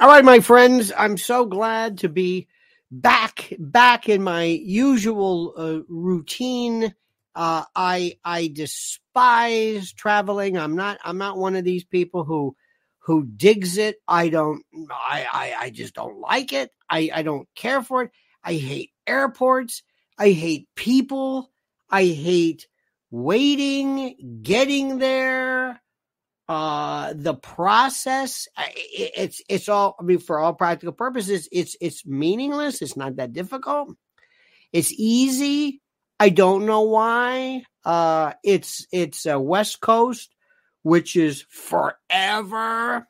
All right, my friends, I'm so glad to be back back in my usual uh, routine. Uh, I I despise traveling. I'm not I'm not one of these people who who digs it. I don't I I, I just don't like it. I, I don't care for it. I hate airports. I hate people. I hate waiting, getting there uh the process it's it's all i mean for all practical purposes it's it's meaningless. It's not that difficult. It's easy. I don't know why. Uh it's it's a west coast which is forever.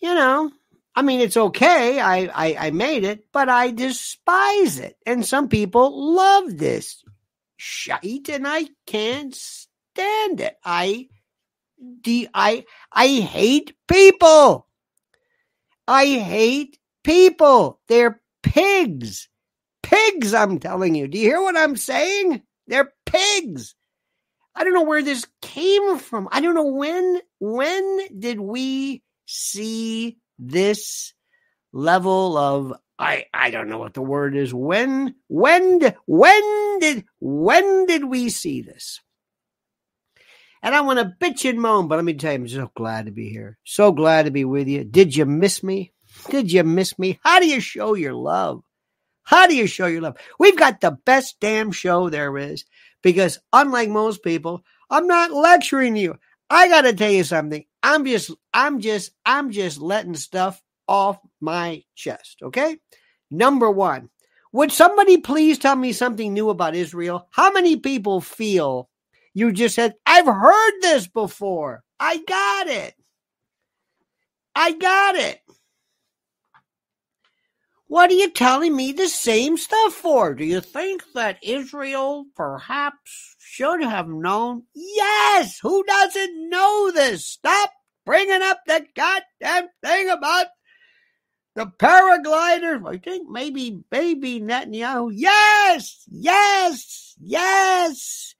You know i mean it's okay. I, I i made it but i despise it. And some people love this shite and i can't stand it. I de- I I hate people. I hate people. They're pigs. Pigs, I'm telling you. Do you hear what I'm saying? They're pigs. I don't know where this came from. I don't know when when did we see this level of I I don't know what the word is. When when when did when did we see this? And I want to bitch and moan, but let me tell you, I'm so glad to be here. So glad to be with you. Did you miss me? Did you miss me? How do you show your love? How do you show your love? We've got the best damn show there is because unlike most people, I'm not lecturing you. I got to tell you something. I'm just, I'm just, I'm just letting stuff off my chest. Okay. Number one, would somebody please tell me something new about Israel? How many people feel you just said, I've heard this before. I got it. I got it. What are you telling me the same stuff for? Do you think that Israel perhaps should have known? Yes! Who doesn't know this? Stop bringing up the goddamn thing about the paragliders. I think maybe Bibi Netanyahu. Yes! Yes! Yes!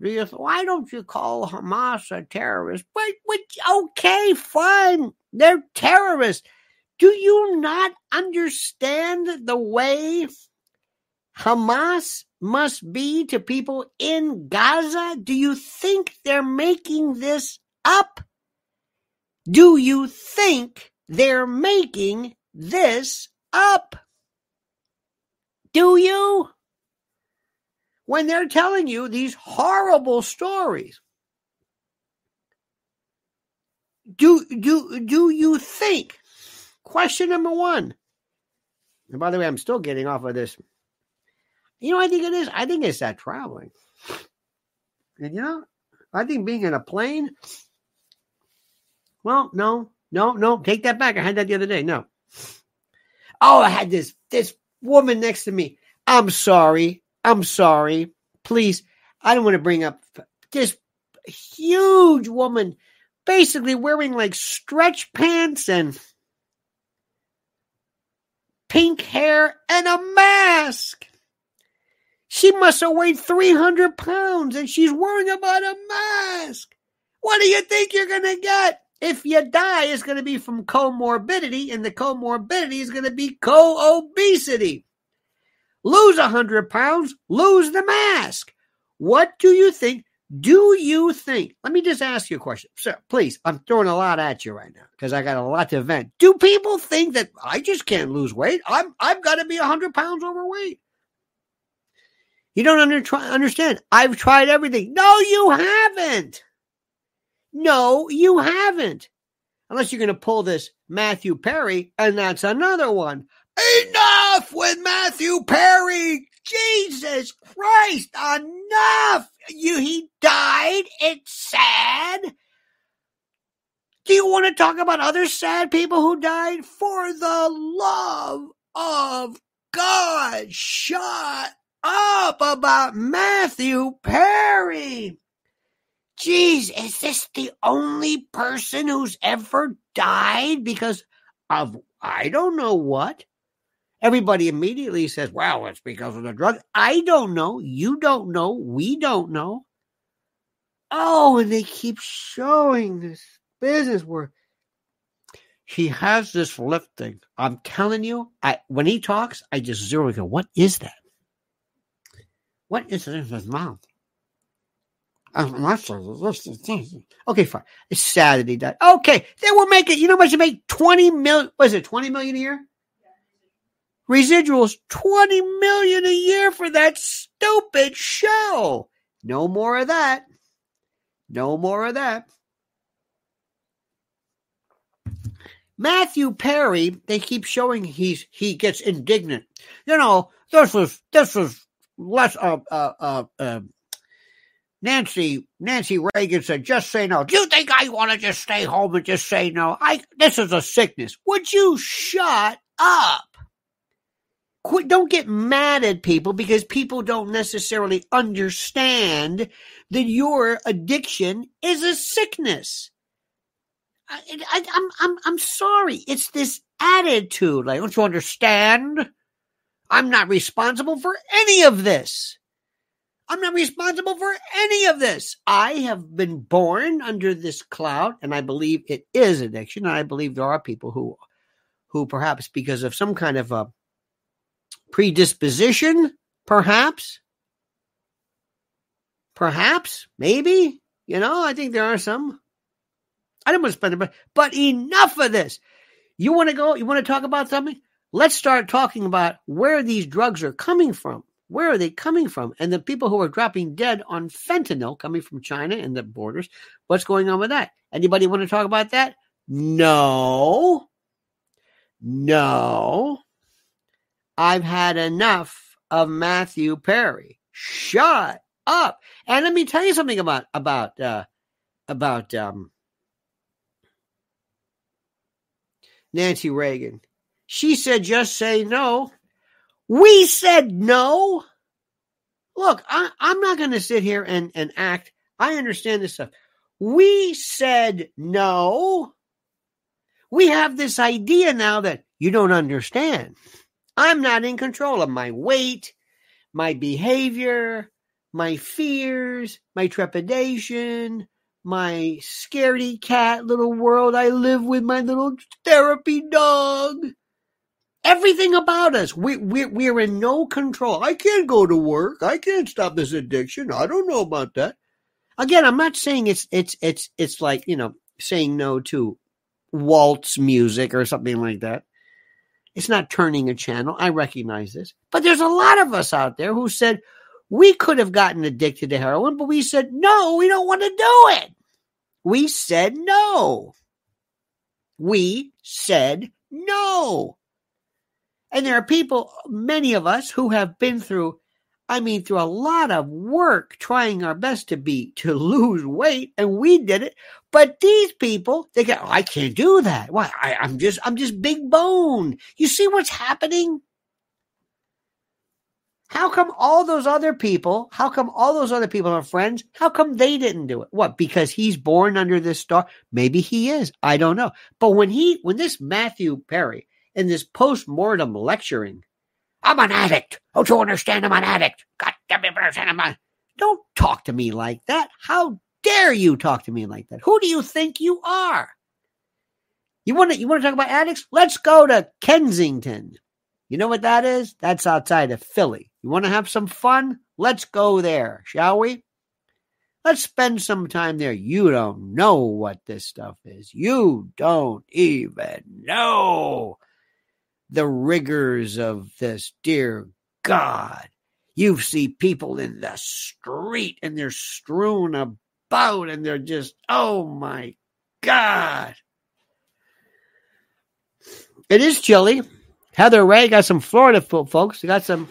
Why don't you call Hamas a terrorist? But, but okay, fine, they're terrorists. Do you not understand the way Hamas must be to people in Gaza? Do you think they're making this up? Do you think they're making this up? Do you? When they're telling you these horrible stories. Do do do you think? Question number one. And by the way, I'm still getting off of this. You know, I think it is. I think it's that traveling. And you know, I think being in a plane. Well, no, no, no. Take that back. I had that the other day. No. Oh, I had this this woman next to me. I'm sorry. I'm sorry. Please, I don't want to bring up this huge woman basically wearing like stretch pants and pink hair and a mask. She must have weighed 300 pounds and she's worrying about a mask. What do you think you're going to get? If you die, it's going to be from comorbidity, and the comorbidity is going to be co obesity lose 100 pounds, lose the mask. What do you think? Do you think? Let me just ask you a question. Sir, please, I'm throwing a lot at you right now because I got a lot to vent. Do people think that I just can't lose weight? I'm I've got to be 100 pounds overweight. You don't under, understand. I've tried everything. No, you haven't. No, you haven't. Unless you're going to pull this Matthew Perry, and that's another one. Enough with Matthew Perry. Jesus Christ, enough. You he died. It's sad. Do you want to talk about other sad people who died? For the love of God, shut up about Matthew Perry. Jeez, is this the only person who's ever died because of I don't know what? Everybody immediately says, well, it's because of the drug. I don't know. You don't know. We don't know. Oh, and they keep showing this business where he has this lip thing. I'm telling you, I when he talks, I just zero and go, what is that? What is it in his mouth? Okay, fine. It's Saturday. That okay. They will make it. You know much you make? Twenty million. Was it twenty million a year? Residuals twenty million a year for that stupid show. No more of that. No more of that. Matthew Perry, they keep showing he's he gets indignant. You know, this was this was less uh uh uh, uh Nancy Nancy Reagan said, just say no. Do you think I want to just stay home and just say no? I this is a sickness. Would you shut up? Quit, don't get mad at people because people don't necessarily understand that your addiction is a sickness. I, I, I'm I'm I'm sorry. It's this attitude. Like, don't you understand? I'm not responsible for any of this. I'm not responsible for any of this. I have been born under this cloud, and I believe it is addiction. And I believe there are people who, who perhaps because of some kind of a predisposition, perhaps, perhaps, maybe, you know, I think there are some. I don't want to spend it, but enough of this. You want to go? You want to talk about something? Let's start talking about where these drugs are coming from. Where are they coming from? And the people who are dropping dead on fentanyl coming from China and the borders, what's going on with that? Anybody want to talk about that? No. No. I've had enough of Matthew Perry. Shut up. And let me tell you something about about uh about um Nancy Reagan. She said just say no. We said no. Look, I, am not going to sit here and, and act. I understand this stuff. We said no. We have this idea now that you don't understand. I'm not in control of my weight, my behavior, my fears, my trepidation, my scaredy cat little world I live with my little therapy dog. Everything about us, we, we, we're in no control. I can't go to work. I can't stop this addiction. I don't know about that. Again, I'm not saying it's, it's, it's, it's like, you know, saying no to waltz music or something like that. It's not turning a channel. I recognize this. But there's a lot of us out there who said we could have gotten addicted to heroin, but we said, no, we don't want to do it. We said no. We said no. And there are people, many of us, who have been through, I mean, through a lot of work trying our best to be, to lose weight, and we did it. But these people, they go, oh, I can't do that. Why? I, I'm just, I'm just big bone. You see what's happening? How come all those other people, how come all those other people are friends? How come they didn't do it? What? Because he's born under this star? Maybe he is. I don't know. But when he, when this Matthew Perry, in this post-mortem lecturing. I'm an addict. Don't you understand? I'm an addict. God damn it, I'm. Don't talk to me like that. How dare you talk to me like that? Who do you think you are? You want to you want to talk about addicts? Let's go to Kensington. You know what that is? That's outside of Philly. You want to have some fun? Let's go there, shall we? Let's spend some time there. You don't know what this stuff is. You don't even know the rigors of this. Dear God, you see people in the street and they're strewn about and they're just, oh my God. It is chilly. Heather Ray got some Florida folks. got some,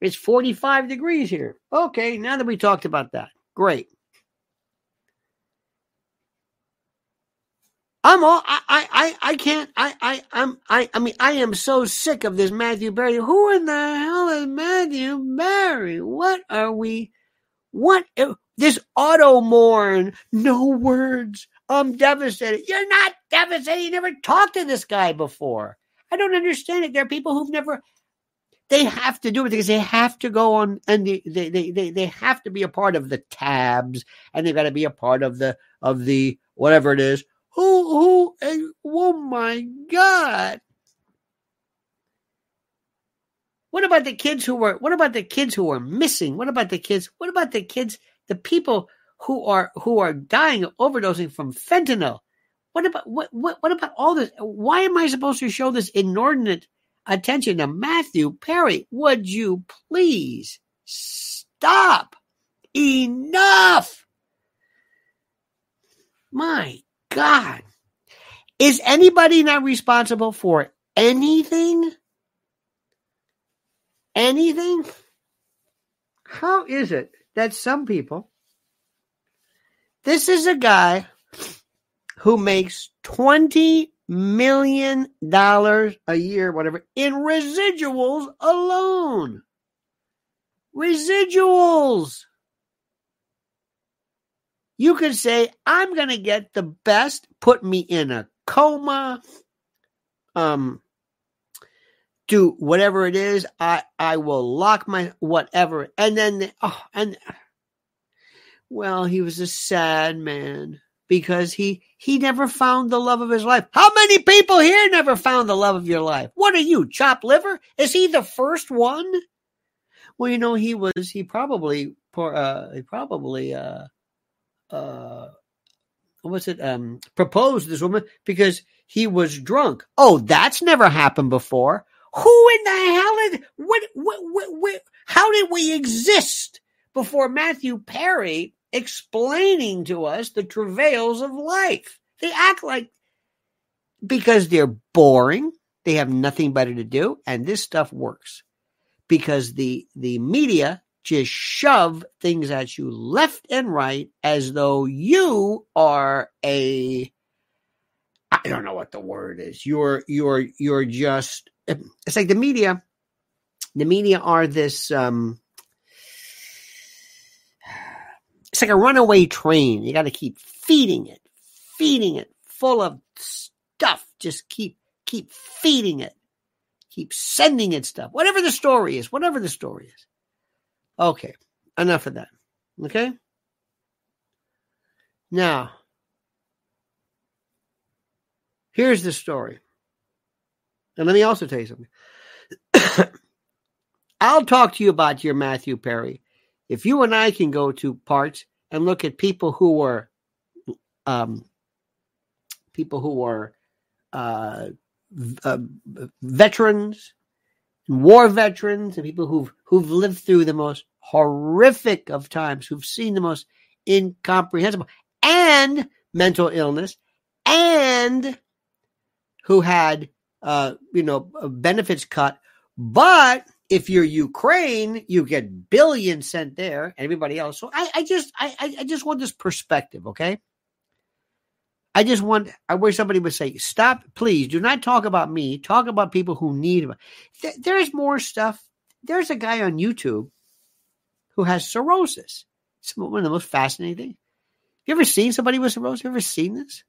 it's 45 degrees here. Okay, now that we talked about that, great. I'm all I I I can't I I I'm I I mean I am so sick of this Matthew Perry. Who in the hell is Matthew Perry? What are we? What this auto mourn? No words. I'm devastated. You're not devastated. You never talked to this guy before. I don't understand it. There are people who've never. They have to do it because they have to go on and they they they they, have to be a part of the tabs and they've got to be a part of the of the whatever it is who who Oh my God. What about the kids who were what about the kids who are missing? What about the kids? What about the kids, the people who are who are dying overdosing from fentanyl? What about what what what about all this? Why am I supposed to show this inordinate attention to Matthew Perry? Would you please stop? Enough. My God. Is anybody not responsible for anything? Anything? How is it that some people, this is a guy who makes $20 million a year, whatever, in residuals alone. Residuals. You could say, I'm going to get the best, put me in a coma, um, do whatever it is. I, I will lock my whatever. And then, oh, and well, he was a sad man because he, he never found the love of his life. How many people here never found the love of your life? What are you, chopped liver? Is he the first one? Well, you know, he was, he probably, uh, he probably, uh, uh, what was it? Um, proposed this woman because he was drunk. Oh, that's never happened before. Who in the hell is what, what, what, what how did we exist before Matthew Perry explaining to us the travails of life? They act like because they're boring, they have nothing better to do, and this stuff works because the the media just shove things at you left and right as though you are a I don't know what the word is. You're you're you're just it's like the media the media are this um it's like a runaway train. You got to keep feeding it, feeding it full of stuff. Just keep keep feeding it. Keep sending it stuff. Whatever the story is, whatever the story is. Okay, enough of that. Okay? Now, here's the story. And let me also tell you something. I'll talk to you about your Matthew Perry. If you and I can go to parts and look at people who were um, people who were uh, uh, veterans war veterans and people who've who've lived through the most horrific of times, who've seen the most incomprehensible and mental illness, and who had uh, you know benefits cut. But if you're Ukraine, you get billions sent there, and everybody else. So I, I just I I just want this perspective, okay? I just want, I wish somebody would say, stop, please do not talk about me. Talk about people who need it. There's more stuff. There's a guy on YouTube who has cirrhosis. It's one of the most fascinating things. You ever seen somebody with cirrhosis? You ever seen this?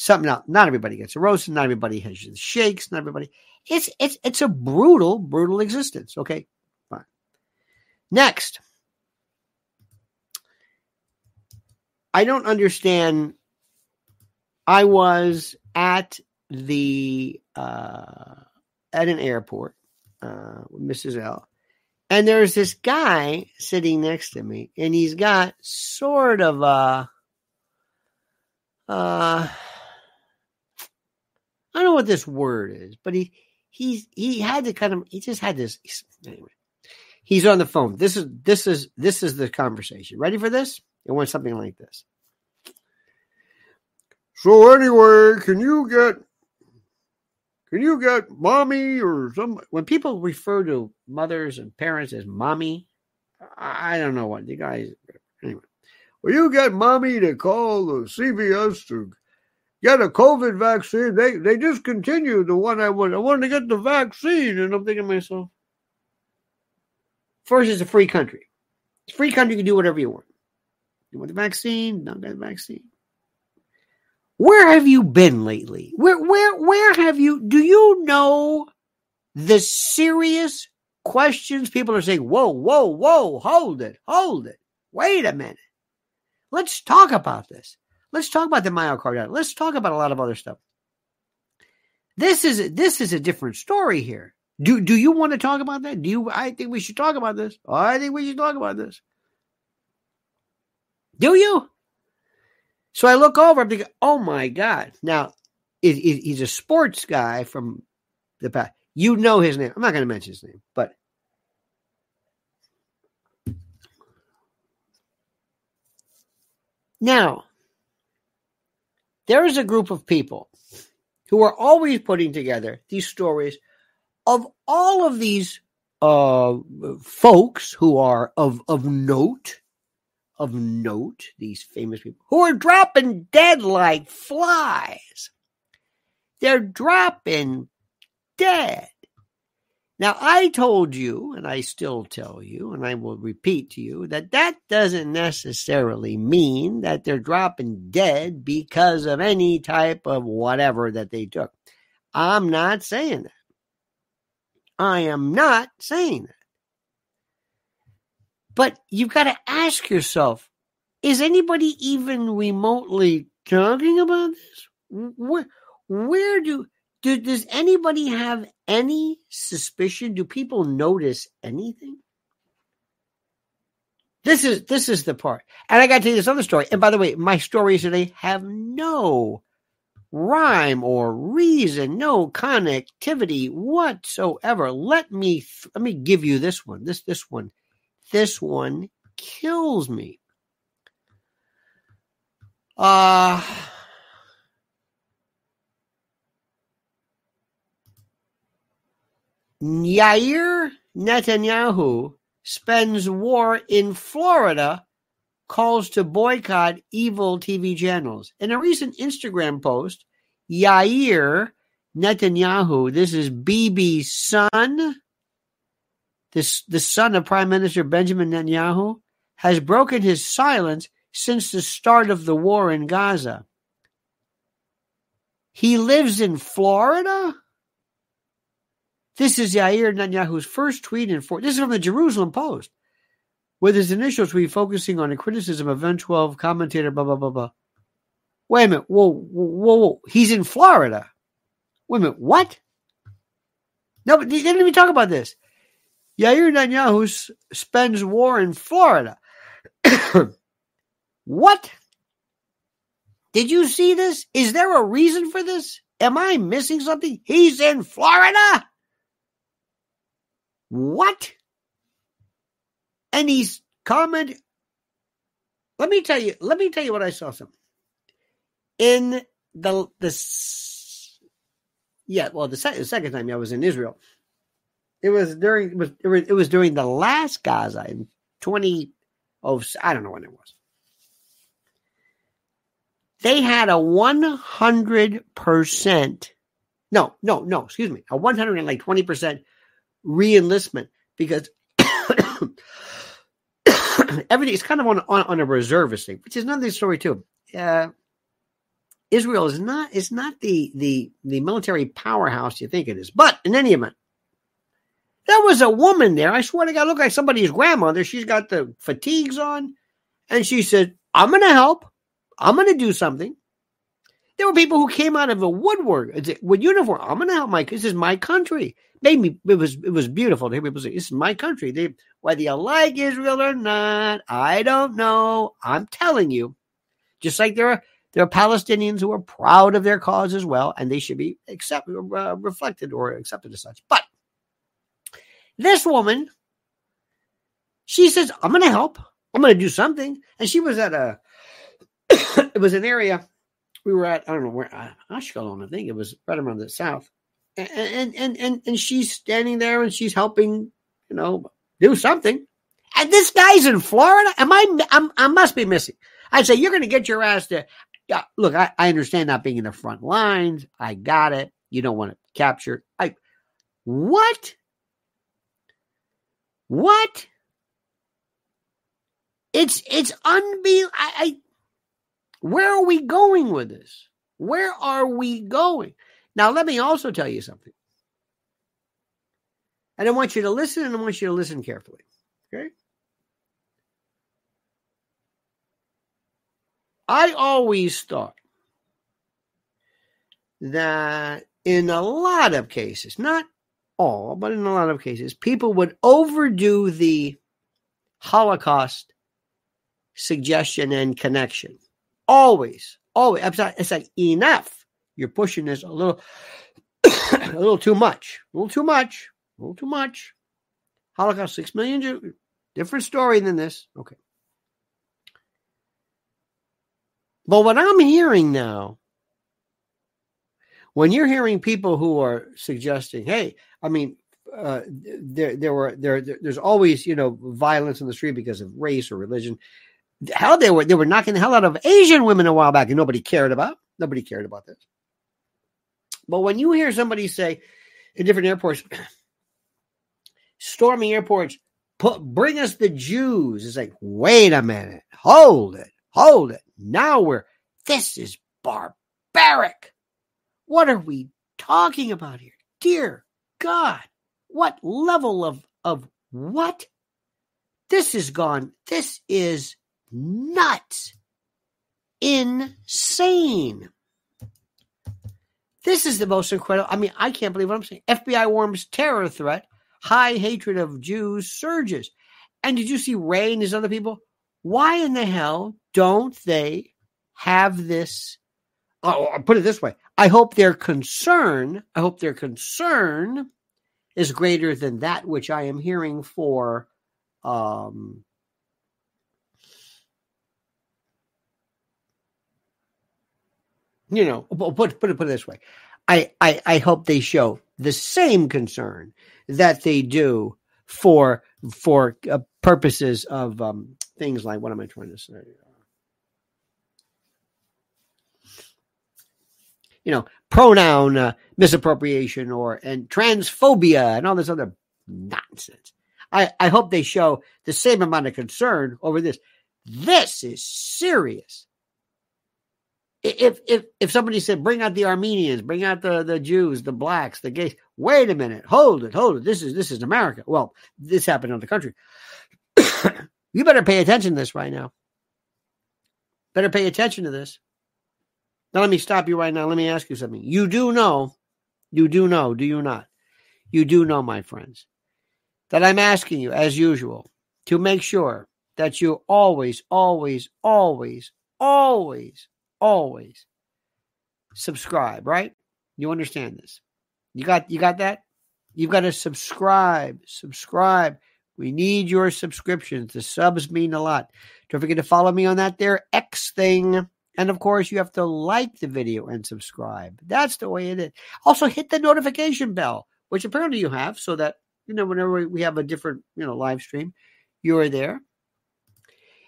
Something else. Not everybody gets cirrhosis. Not everybody has shakes. Not everybody. It's it's it's a brutal, brutal existence. Okay, fine. Next, I don't understand I was at the uh, at an airport uh, with Mrs. L, and there's this guy sitting next to me, and he's got sort of a uh, I don't know what this word is, but he he's he had to kind of he just had this anyway. He's on the phone. This is this is this is the conversation. Ready for this? It went something like this. So anyway, can you get can you get mommy or some when people refer to mothers and parents as mommy, I don't know what the guys anyway. Will you get mommy to call the CVS to get a COVID vaccine? They they discontinued the one I wanted. I wanted to get the vaccine, and I'm thinking to myself, first, it's a free country. It's a free country. You can do whatever you want. You want the vaccine? Not get the vaccine. Where have you been lately? Where where where have you do you know the serious questions people are saying, "Whoa, whoa, whoa, hold it. Hold it. Wait a minute. Let's talk about this. Let's talk about the myocarditis. Let's talk about a lot of other stuff." This is this is a different story here. Do do you want to talk about that? Do you? I think we should talk about this. I think we should talk about this. Do you? So I look over. I'm thinking, oh my god! Now, it, it, he's a sports guy from the past. You know his name. I'm not going to mention his name, but now there is a group of people who are always putting together these stories of all of these uh, folks who are of of note, of note, these famous people who are dropping dead like flies. They're dropping dead. Now, I told you, and I still tell you, and I will repeat to you, that that doesn't necessarily mean that they're dropping dead because of any type of whatever that they took. I'm not saying that. I am not saying that. But you've got to ask yourself is anybody even remotely talking about this? Where, where do do, does anybody have any suspicion? Do people notice anything? This is this is the part. And I got to tell you this other story. And by the way, my stories today have no rhyme or reason, no connectivity whatsoever. Let me let me give you this one. This this one. This one kills me. Uh Yair Netanyahu spends war in Florida, calls to boycott evil TV channels. In a recent Instagram post, Yair Netanyahu, this is Bibi's son, this the son of Prime Minister Benjamin Netanyahu, has broken his silence since the start of the war in Gaza. He lives in Florida? This is Yair Netanyahu's first tweet in four. This is from the Jerusalem Post, with his initial tweet focusing on a criticism of N12 commentator, blah, blah, blah, blah. Wait a minute. Whoa, whoa, whoa. He's in Florida. Wait a minute. What? No, but they didn't even talk about this. Yair Netanyahu spends war in Florida. what? Did you see this? Is there a reason for this? Am I missing something? He's in Florida. What? And he's commented. Let me tell you. Let me tell you what I saw. Some in the the yeah. Well, the, the second time I was in Israel, it was during it was, it was during the last Gaza in twenty oh I don't know when it was. They had a one hundred percent. No, no, no. Excuse me, a one hundred and like twenty percent reenlistment because everything is kind of on, on, on a reservist thing, which is another story too. Uh, Israel is not is not the the the military powerhouse you think it is. But in any event, there was a woman there. I swear to God, look like somebody's grandmother. She's got the fatigues on, and she said, "I'm going to help. I'm going to do something." There were people who came out of a woodwork with uniform. I'm going to help my. This is my country made me it was it was beautiful to hear people say, This is my country. They whether you like Israel or not, I don't know. I'm telling you. Just like there are there are Palestinians who are proud of their cause as well, and they should be accept, uh, reflected or accepted as such. But this woman, she says, I'm going to help. I'm going to do something. And she was at a, it was an area we were at, I don't know where, uh, Ashkelon, I think it was right around the south and and and and she's standing there and she's helping, you know, do something. And this guy's in Florida. Am I? I'm, i must be missing. I say you're going to get your ass there. Yeah, look, I, I understand not being in the front lines. I got it. You don't want to capture. I what? What? It's it's unbelievable. I, I where are we going with this? Where are we going? Now, let me also tell you something. And I want you to listen and I want you to listen carefully. Okay? I always thought that in a lot of cases, not all, but in a lot of cases, people would overdo the Holocaust suggestion and connection. Always, always. It's like enough. You're pushing this a little, a little too much, a little too much, a little too much. Holocaust, six million Jews. Different story than this. Okay. But what I'm hearing now, when you're hearing people who are suggesting, hey, I mean, uh, there there were there, there there's always you know violence in the street because of race or religion. Hell, they were they were knocking the hell out of Asian women a while back, and nobody cared about. Nobody cared about this. But when you hear somebody say in different airports, storming airports, put bring us the Jews, it's like, wait a minute, hold it, hold it. Now we're this is barbaric. What are we talking about here? Dear God, what level of of what? This is gone. This is nuts. Insane. This is the most incredible. I mean, I can't believe what I'm saying. FBI warns terror threat. High hatred of Jews surges. And did you see Wray and his other people? Why in the hell don't they have this? Oh, I'll put it this way. I hope their concern, I hope their concern is greater than that which I am hearing for um, you know, put, put it put it this way. I, I, I hope they show the same concern that they do for for uh, purposes of um, things like what am I trying to say? You know, pronoun uh, misappropriation or and transphobia and all this other nonsense. I, I hope they show the same amount of concern over this. This is serious if if if somebody said bring out the Armenians, bring out the the Jews, the blacks, the gays, wait a minute, hold it, hold it. This is this is America. Well, this happened in the country. you better pay attention to this right now. Better pay attention to this. Now let me stop you right now. Let me ask you something. You do know, you do know, do you not? You do know, my friends, that I'm asking you, as usual, to make sure that you always, always, always, always always subscribe, right? You understand this. You got you got that? You've got to subscribe, subscribe. We need your subscriptions. The subs mean a lot. Don't forget to follow me on that there X thing. And of course, you have to like the video and subscribe. That's the way it is. Also, hit the notification bell, which apparently you have, so that you know whenever we have a different you know live stream, you are there.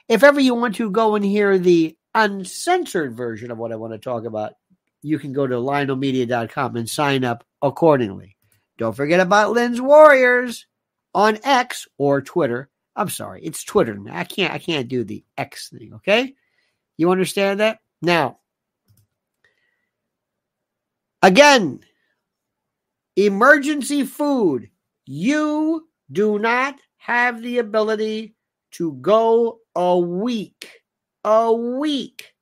If ever you want to go and hear the uncensored version of what I want to talk about, you can go to lionelmedia.com and sign up accordingly. Don't forget about Lynn's Warriors on X or Twitter. I'm sorry, it's Twitter. I can't I can't do the X thing, okay? You understand that? Now, again, emergency food. You do not have the ability to go a week a week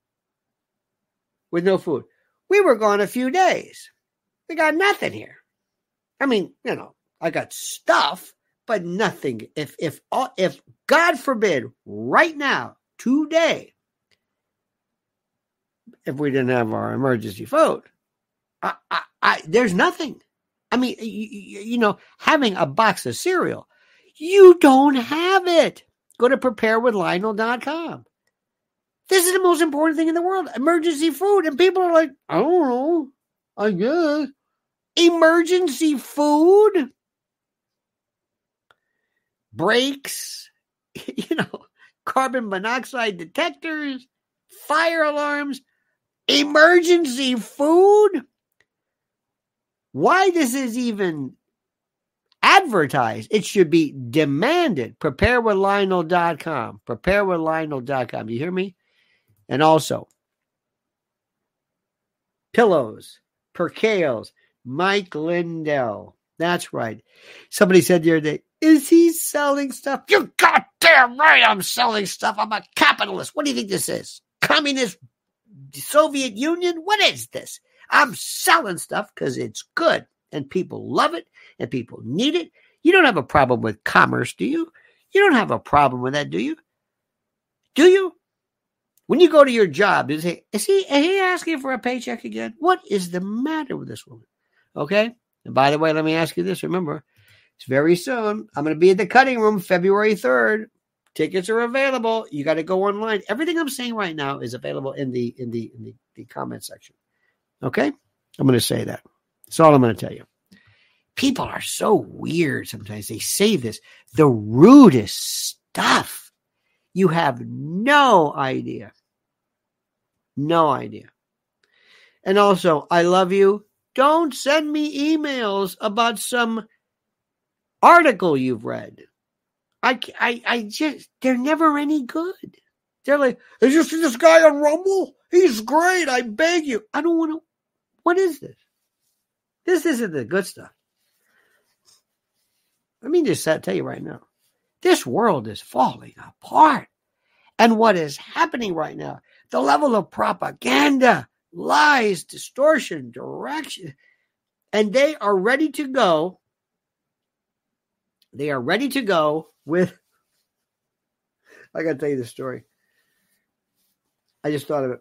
with no food. We were gone a few days. We got nothing here. I mean, you know, I got stuff, but nothing. If if uh, if God forbid, right now, today, if we didn't have our emergency food, I, I, I there's nothing. I mean, you, you know, having a box of cereal, you don't have it. Go to preparewithlionel.com. This is the most important thing in the world emergency food. And people are like, I don't know. I guess. Emergency food? Brakes, you know, carbon monoxide detectors, fire alarms, emergency food? Why this is even advertised. It should be demanded. Preparewithlionel.com. Preparewithlionel.com. You hear me? And also, pillows, percales, Mike Lindell. That's right. Somebody said the other day, is he selling stuff? You goddamn right I'm selling stuff. I'm a capitalist. What do you think this is? Communist Soviet Union? What is this? I'm selling stuff because it's good and people love it and people need it. You don't have a problem with commerce, do you? You don't have a problem with that, do you? Do you? When you go to your job, is he is he, is he asking for a paycheck again? What is the matter with this woman? Okay. And by the way, let me ask you this. Remember, it's very soon. I'm going to be at the cutting room February 3rd. Tickets are available. You got to go online. Everything I'm saying right now is available in the in the in the, the comment section. Okay? I'm going to say that. That's all I'm going to tell you. People are so weird sometimes. They say this, the rudest stuff. You have no idea. No idea. And also, I love you. Don't send me emails about some article you've read. I, I, I just, they're never any good. They're like, is you see this guy on Rumble? He's great. I beg you. I don't want to. What is this? This isn't the good stuff. Let me just tell you right now this world is falling apart. And what is happening right now, the level of propaganda, lies, distortion, direction, and they are ready to go. They are ready to go with. I got to tell you the story. I just thought of it.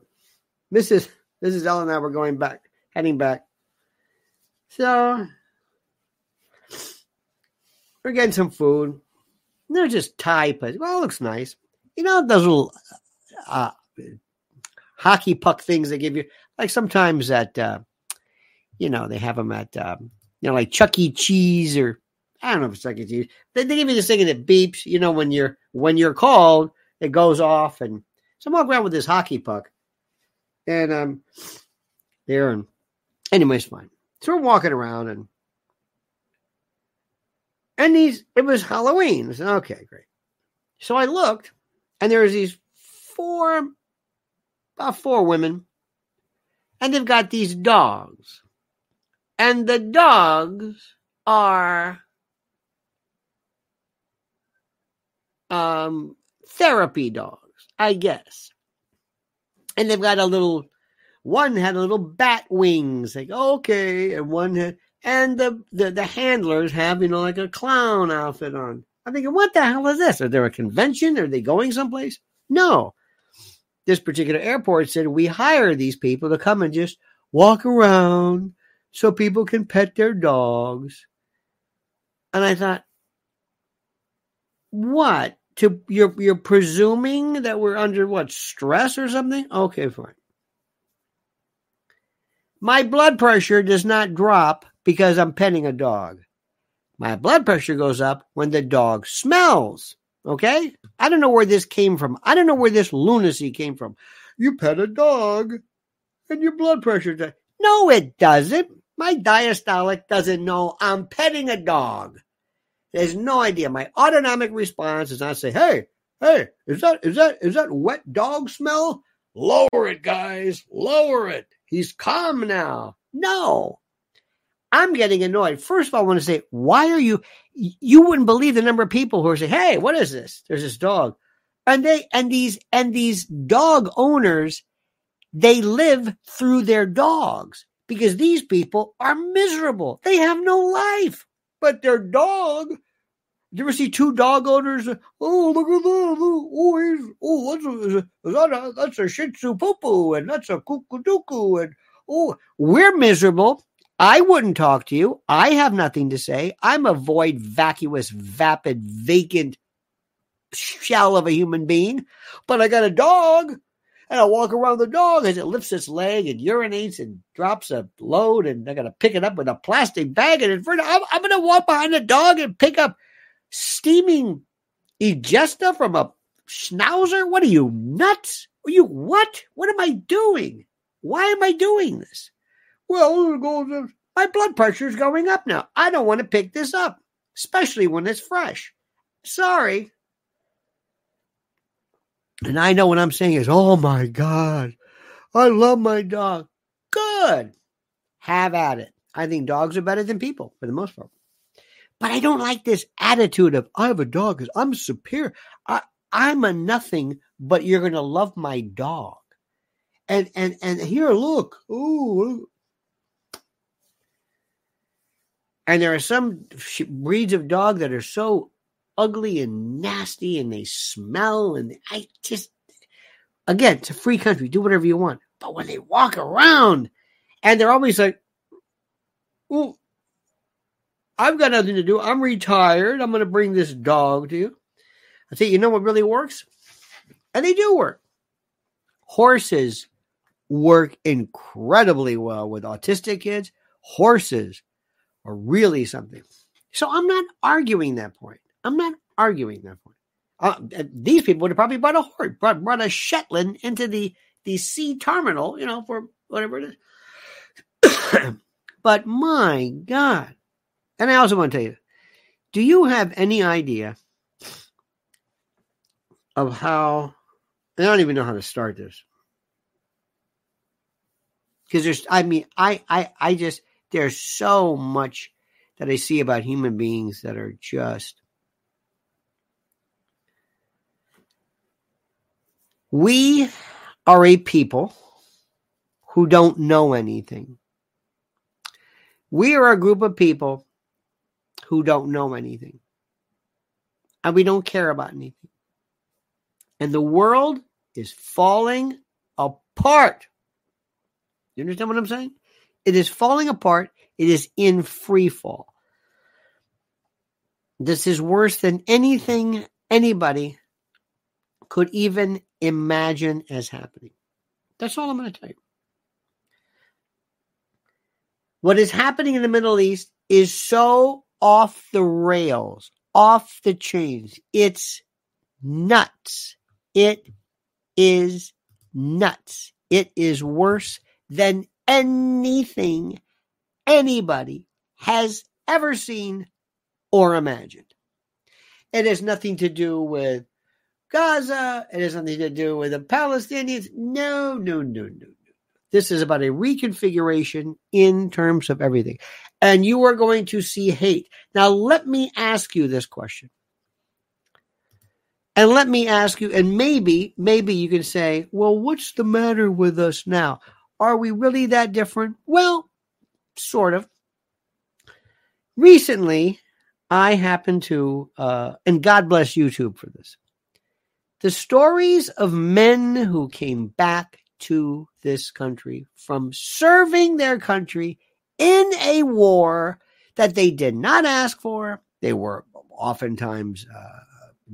Mrs. Mrs. Ellen and I were going back, heading back. So we're getting some food. they're just Thai places. Well, it looks nice. You know those little uh, hockey puck things they give you, like sometimes at, uh, you know, they have them at, um, you know, like Chuck E. Cheese or I don't know if it's Chuck E. Cheese. They, they give you this thing that beeps. You know, when you're when you're called, it goes off, and so I'm walking around with this hockey puck, and um, there and anyways, fine. So we're walking around and and these, it was Halloween. I said, okay, great. So I looked, and there's these four, about four women, and they've got these dogs. And the dogs are um, therapy dogs, I guess. And they've got a little, one had a little bat wings, like, okay, and one had, and the, the, the handlers have, you know, like a clown outfit on. I'm thinking, what the hell is this? Are there a convention? Are they going someplace? No. This particular airport said we hire these people to come and just walk around so people can pet their dogs. And I thought, what? To you're you're presuming that we're under what stress or something? Okay, fine. My blood pressure does not drop because I'm petting a dog. My blood pressure goes up when the dog smells. Okay? I don't know where this came from. I don't know where this lunacy came from. You pet a dog and your blood pressure. No, it doesn't. My diastolic doesn't know I'm petting a dog. There's no idea. My autonomic response is not say, "Hey, hey, is that is that is that wet dog smell? Lower it, guys. Lower it. He's calm now." No. I'm getting annoyed. First of all, I want to say, why are you? You wouldn't believe the number of people who are saying, "Hey, what is this?" There's this dog, and they and these and these dog owners, they live through their dogs because these people are miserable. They have no life, but their dog. You ever see two dog owners? Oh, look at that! Oh, he's, oh, what's a, that a, that's a Shih Tzu poo poo, and that's a kukuduku, and oh, we're miserable I wouldn't talk to you. I have nothing to say. I'm a void, vacuous, vapid, vacant shell of a human being. But I got a dog, and I walk around the dog as it lifts its leg and urinates and drops a load, and I got to pick it up with a plastic bag. And in front, I'm, I'm going to walk behind the dog and pick up steaming egesta from a schnauzer. What are you nuts? Are you what? What am I doing? Why am I doing this? Well, my blood pressure is going up now. I don't want to pick this up, especially when it's fresh. Sorry. And I know what I'm saying is, oh my God, I love my dog. Good. Have at it. I think dogs are better than people for the most part. But I don't like this attitude of, I have a dog because I'm superior. I, I'm a nothing, but you're going to love my dog. And, and, and here, look. Ooh, And there are some breeds of dog that are so ugly and nasty and they smell and I just again, it's a free country. Do whatever you want. But when they walk around and they're always like, well, I've got nothing to do. I'm retired. I'm going to bring this dog to you. I say, you know what really works? And they do work. Horses work incredibly well with autistic kids. Horses are really something. So I'm not arguing that point. I'm not arguing that point. Uh, these people would have probably brought a horse, brought, brought a Shetland into the the sea terminal, you know, for whatever it is. but my God. And I also want to tell you, do you have any idea of how I don't even know how to start this. Because there's I mean, I I I just there's so much that I see about human beings that are just we are a people who don't know anything. We are a group of people who don't know anything. And we don't care about anything. And the world is falling apart. You understand what I'm saying? It is falling apart. It is in free fall. This is worse than anything anybody could even imagine as happening. That's all I'm going to tell you. What is happening in the Middle East is so off the rails, off the chains. It's nuts. It is nuts. It is worse than anything anybody has ever seen or imagined. It has nothing to do with Gaza. It has nothing to do with the Palestinians. No, no, no, no, no. This is about a reconfiguration in terms of everything. And you are going to see hate. Now, let me ask you this question. And let me ask you, and maybe, maybe you can say, well, what's the matter with us now? Are we really that different? Well, sort of. Recently, I happened to, uh, and God bless YouTube for this. The stories of men who came back to this country from serving their country in a war that they did not ask for. They were oftentimes uh,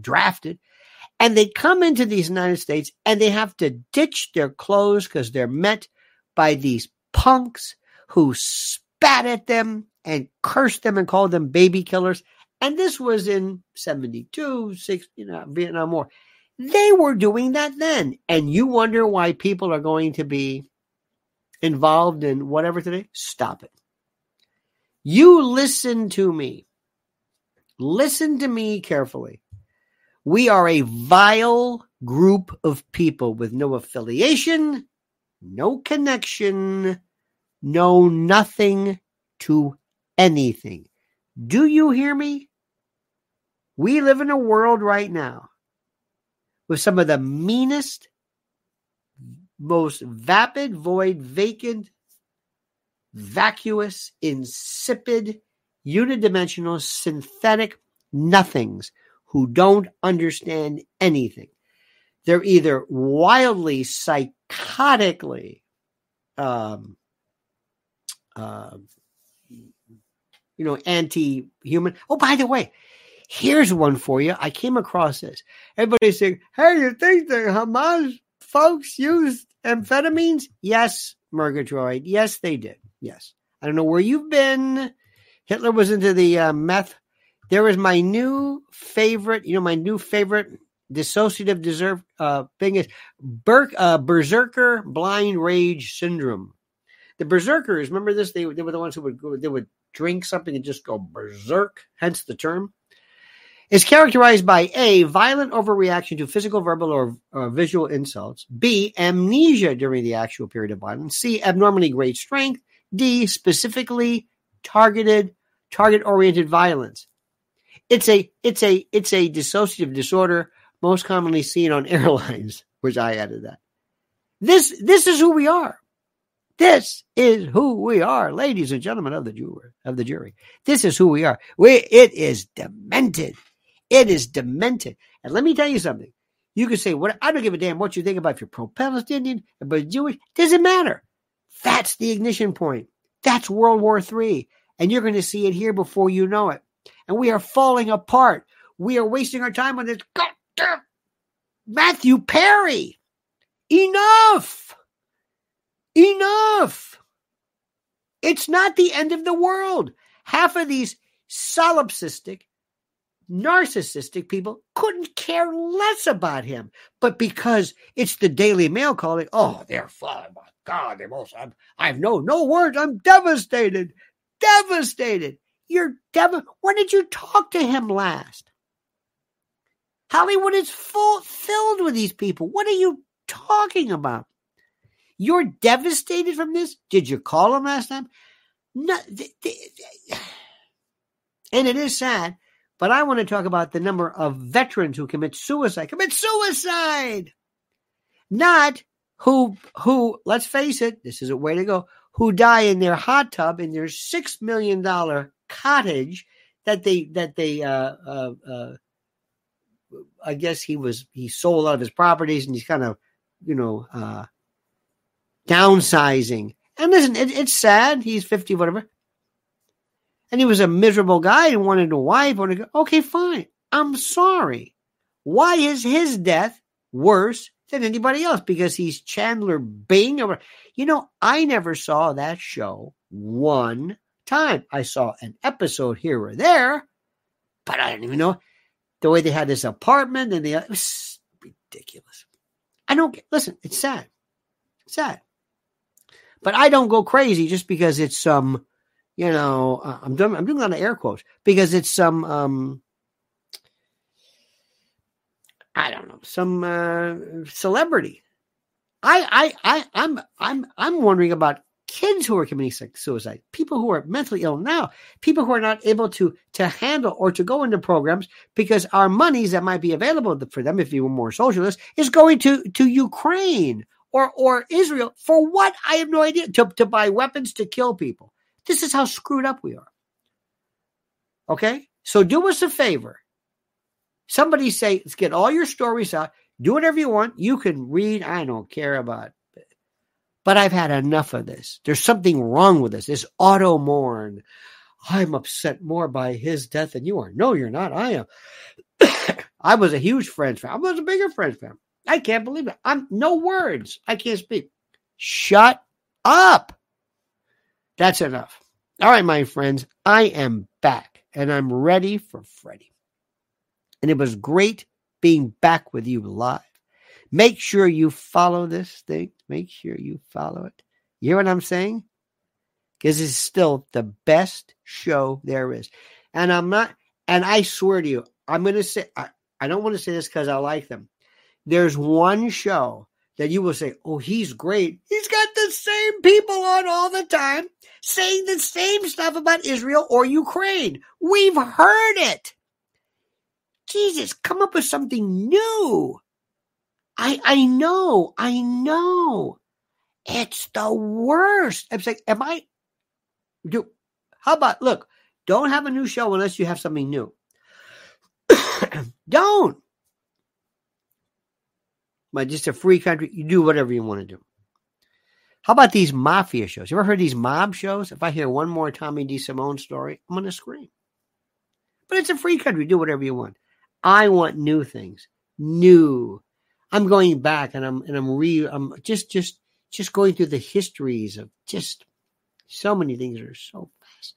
drafted. And they come into these United States and they have to ditch their clothes because they're met by these punks who spat at them and cursed them and called them baby killers. And this was in 72, 6, you know, Vietnam War. They were doing that then. And you wonder why people are going to be involved in whatever today? Stop it. You listen to me. Listen to me carefully. We are a vile group of people with no affiliation, no connection, no nothing to anything. Do you hear me? We live in a world right now with some of the meanest, most vapid, void, vacant, vacuous, insipid, unidimensional, synthetic nothings who don't understand anything. They're either wildly, psychotically, um, uh, you know, anti human. Oh, by the way, Here's one for you. I came across this. Everybody's saying, hey, you think the Hamas folks used amphetamines? Yes, Murgatroyd. Yes, they did. Yes. I don't know where you've been. Hitler was into the uh, meth. There is my new favorite, you know, my new favorite dissociative deserve uh, thing is uh, berserker blind rage syndrome. The berserkers, remember this? They, they were the ones who would they would drink something and just go berserk, hence the term is characterized by A, violent overreaction to physical, verbal, or, or, visual insults, B, amnesia during the actual period of violence, C, abnormally great strength, D, specifically targeted, target oriented violence. It's a, it's a, it's a dissociative disorder most commonly seen on airlines, which I added that. This, this is who we are. This is who we are, ladies and gentlemen of the jury. Of the jury, this is who we are. We it is demented. It is demented. And let me tell you something. You can say what I don't give a damn what you think about if you're pro-Palestinian, but Jewish. Doesn't matter. That's the ignition point. That's World War III, and you're going to see it here before you know it. And we are falling apart. We are wasting our time on this. Matthew Perry. Enough. Enough. It's not the end of the world. Half of these solipsistic, narcissistic people couldn't care less about him. But because it's the Daily Mail calling, oh, they're fine. My God, they're most, I'm, I have no, no words. I'm devastated. Devastated. You're dev. When did you talk to him last? Hollywood is full filled with these people. What are you talking about? You're devastated from this? Did you call him last time? No. And it is sad, but I want to talk about the number of veterans who commit suicide. Commit suicide! Not who, who, let's face it, this is a way to go, who die in their hot tub in their $6 million cottage that they, that they, uh, uh, uh, I guess he was, he sold a lot of his properties and he's kind of, you know, uh, downsizing. And listen, it, it's sad. He's 50, whatever. And he was a miserable guy and wanted a wife. Wanted to go, okay, fine. I'm sorry. Why is his death worse than anybody else? Because he's Chandler Bing. Or, you know, I never saw that show one time. I saw an episode here or there, but I didn't even know the way they had this apartment and the it was ridiculous. I don't get, listen, it's sad. It's sad. But I don't go crazy just because it's some, um, you know, uh, I'm doing I'm doing a lot of air quotes because it's some um I don't know, some uh, celebrity. I I I I'm I'm I'm wondering about kids who are committing suicide, people who are mentally ill now, people who are not able to to handle or to go into programs because our monies that might be available for them if you were more socialist is going to to Ukraine or or Israel for what? I have no idea. To, to buy weapons to kill people. This is how screwed up we are. Okay? So do us a favor. Somebody say, let's get all your stories out. Do whatever you want. You can read. I don't care about. But I've had enough of this. There's something wrong with this. This auto mourn. I'm upset more by his death than you are. No, you're not. I am. I was a huge Friends fan. I was a bigger Friends fan. I can't believe it. I'm no words. I can't speak. Shut up. That's enough. All right, my friends, I am back and I'm ready for Freddie. And it was great being back with you live. Make sure you follow this thing. Make sure you follow it. You hear what I'm saying? Because it's still the best show there is. And I'm not, and I swear to you, I'm going to say, I, I don't want to say this because I like them there's one show that you will say, oh, he's great. He's got the same people on all the time saying the same stuff about Israel or Ukraine. We've heard it. Jesus, come up with something new. I I know, I know. It's the worst. I'm saying, am I do how about look, don't have a new show unless you have something new. don't but just a free country. You do whatever you want to do. How about these mafia shows? You ever heard these mob shows? If I hear one more Tommy D. DeSimone story, I'm to scream. But it's a free country. Do whatever you want. I want new things. New. I'm going back and I'm and I'm re I'm just just just going through the histories of just so many things that are so fascinating.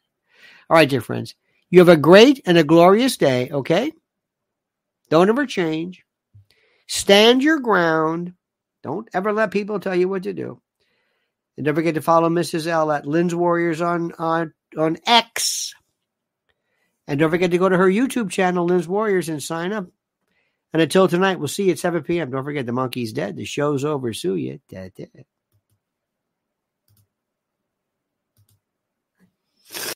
All right, dear friends. You have a great and a glorious day, okay? Don't ever change. Stand your ground. Don't ever let people tell you what to do. And don't forget to follow Mrs. L at Lynn's Warriors on, on, on X. And don't forget to go to her YouTube channel, Lynn's Warriors, and sign up. And until tonight, we'll see you at 7 p.m. Don't forget the monkey's dead. The show's over. Sue you. Dead, dead.